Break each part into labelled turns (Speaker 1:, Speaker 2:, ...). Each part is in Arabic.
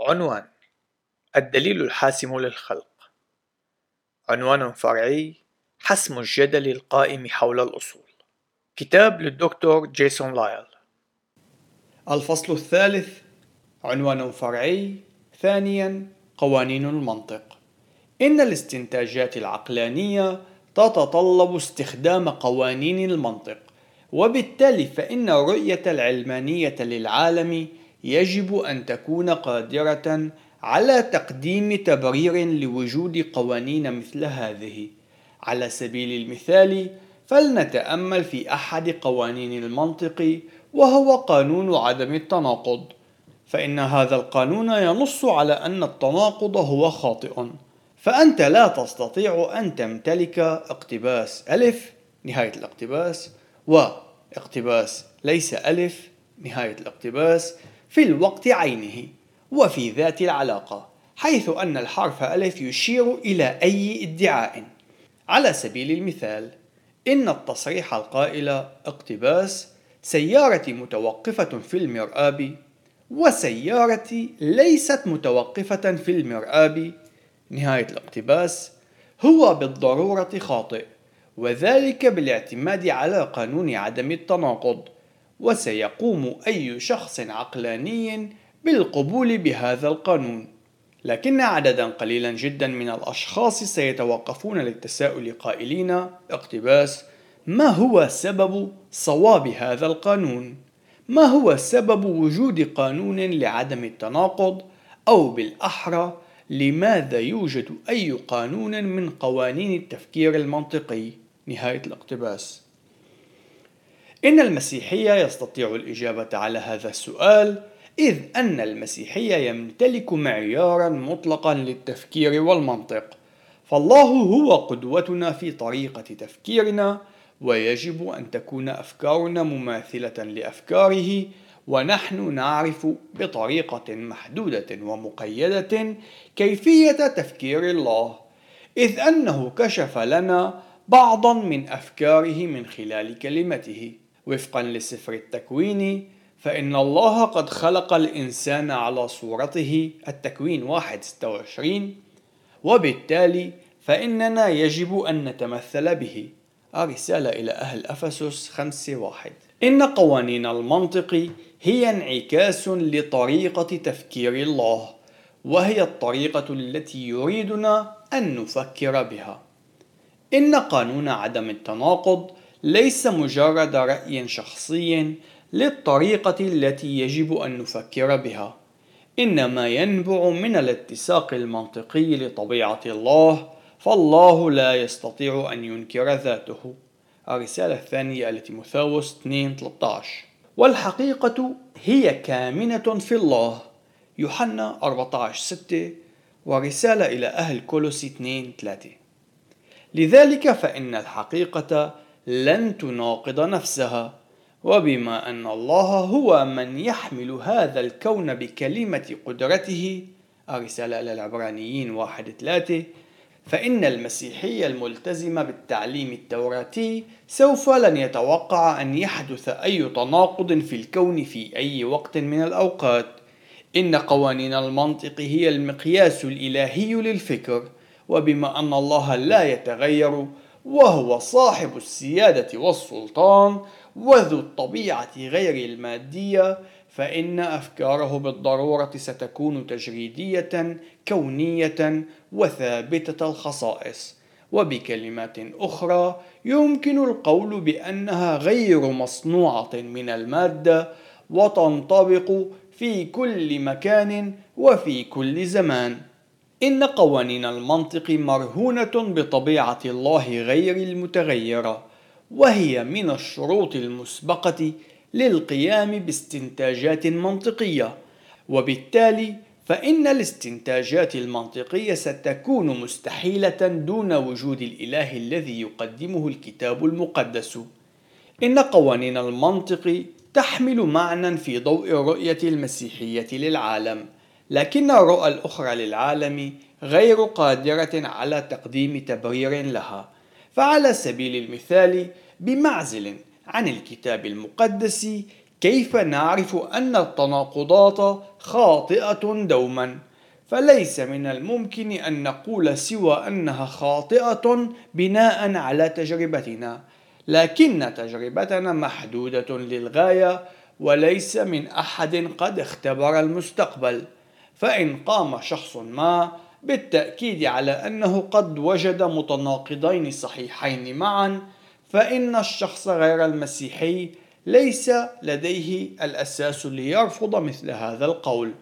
Speaker 1: عنوان الدليل الحاسم للخلق. عنوان فرعي حسم الجدل القائم حول الأصول. كتاب للدكتور جيسون لايل.
Speaker 2: الفصل الثالث عنوان فرعي. ثانيا قوانين المنطق. إن الاستنتاجات العقلانية تتطلب استخدام قوانين المنطق وبالتالي فإن الرؤية العلمانية للعالم يجب أن تكون قادرة على تقديم تبرير لوجود قوانين مثل هذه. على سبيل المثال فلنتأمل في أحد قوانين المنطق وهو قانون عدم التناقض. فإن هذا القانون ينص على أن التناقض هو خاطئ. فأنت لا تستطيع أن تمتلك اقتباس ألف نهاية الاقتباس واقتباس ليس ألف نهاية الاقتباس. في الوقت عينه وفي ذات العلاقة حيث أن الحرف ألف يشير إلى أي ادعاء. على سبيل المثال إن التصريح القائل اقتباس سيارتي متوقفة في المرآب وسيارتي ليست متوقفة في المرآب. نهاية الاقتباس هو بالضرورة خاطئ وذلك بالاعتماد على قانون عدم التناقض. وسيقوم أي شخص عقلاني بالقبول بهذا القانون لكن عددا قليلا جدا من الأشخاص سيتوقفون للتساؤل قائلين اقتباس ما هو سبب صواب هذا القانون؟ ما هو سبب وجود قانون لعدم التناقض أو بالأحرى لماذا يوجد أي قانون من قوانين التفكير المنطقي؟ نهاية الاقتباس إن المسيحية يستطيع الإجابة على هذا السؤال إذ أن المسيحية يمتلك معيارا مطلقا للتفكير والمنطق. فالله هو قدوتنا في طريقة تفكيرنا ويجب أن تكون أفكارنا مماثلة لأفكاره ونحن نعرف بطريقة محدودة ومقيدة كيفية تفكير الله. إذ أنه كشف لنا بعضا من أفكاره من خلال كلمته. وفقا لسفر التكوين فإن الله قد خلق الإنسان على صورته التكوين 126 وبالتالي فإننا يجب أن نتمثل به. الرسالة إلى أهل أفسس 5 واحد. إن قوانين المنطق هي انعكاس لطريقة تفكير الله وهي الطريقة التي يريدنا أن نفكر بها. إن قانون عدم التناقض ليس مجرد رأي شخصي للطريقة التي يجب أن نفكر بها إنما ينبع من الاتساق المنطقي لطبيعة الله فالله لا يستطيع أن ينكر ذاته. الرسالة الثانية التي مثاوس 2:13 والحقيقة هي كامنة في الله. يوحنا 14:6 ورسالة إلى أهل كولوسي 2:3 لذلك فإن الحقيقة لن تناقض نفسها. وبما أن الله هو من يحمل هذا الكون بكلمة قدرته الرسالة إلى العبرانيين واحد ثلاثة فإن المسيحي الملتزم بالتعليم التوراتي سوف لن يتوقع أن يحدث أي تناقض في الكون في أي وقت من الأوقات. إن قوانين المنطق هي المقياس الإلهي للفكر وبما أن الله لا يتغير وهو صاحب السيادة والسلطان وذو الطبيعة غير المادية فإن أفكاره بالضرورة ستكون تجريدية كونية وثابتة الخصائص. وبكلمات أخرى يمكن القول بأنها غير مصنوعة من المادة وتنطبق في كل مكان وفي كل زمان. إن قوانين المنطق مرهونة بطبيعة الله غير المتغيرة وهي من الشروط المسبقة للقيام باستنتاجات منطقية. وبالتالي فإن الاستنتاجات المنطقية ستكون مستحيلة دون وجود الإله الذي يقدمه الكتاب المقدس. إن قوانين المنطق تحمل معنى في ضوء الرؤية المسيحية للعالم. لكن الرؤى الأخرى للعالم غير قادرة على تقديم تبرير لها. فعلى سبيل المثال بمعزل عن الكتاب المقدس كيف نعرف أن التناقضات خاطئة دوما؟ فليس من الممكن أن نقول سوى أنها خاطئة بناء على تجربتنا لكن تجربتنا محدودة للغاية وليس من أحد قد اختبر المستقبل. فإن قام شخص ما بالتأكيد على أنه قد وجد متناقضين صحيحين معا فإن الشخص غير المسيحي ليس لديه الأساس ليرفض مثل هذا القول.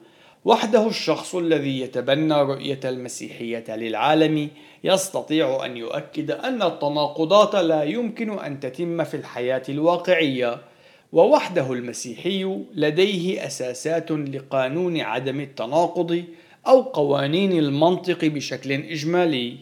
Speaker 2: وحده الشخص الذي يتبنى رؤية المسيحية للعالم يستطيع أن يؤكد أن التناقضات لا يمكن أن تتم في الحياة الواقعية. ووحده المسيحي لديه أساسات لقانون عدم التناقض أو قوانين المنطق بشكل إجمالي.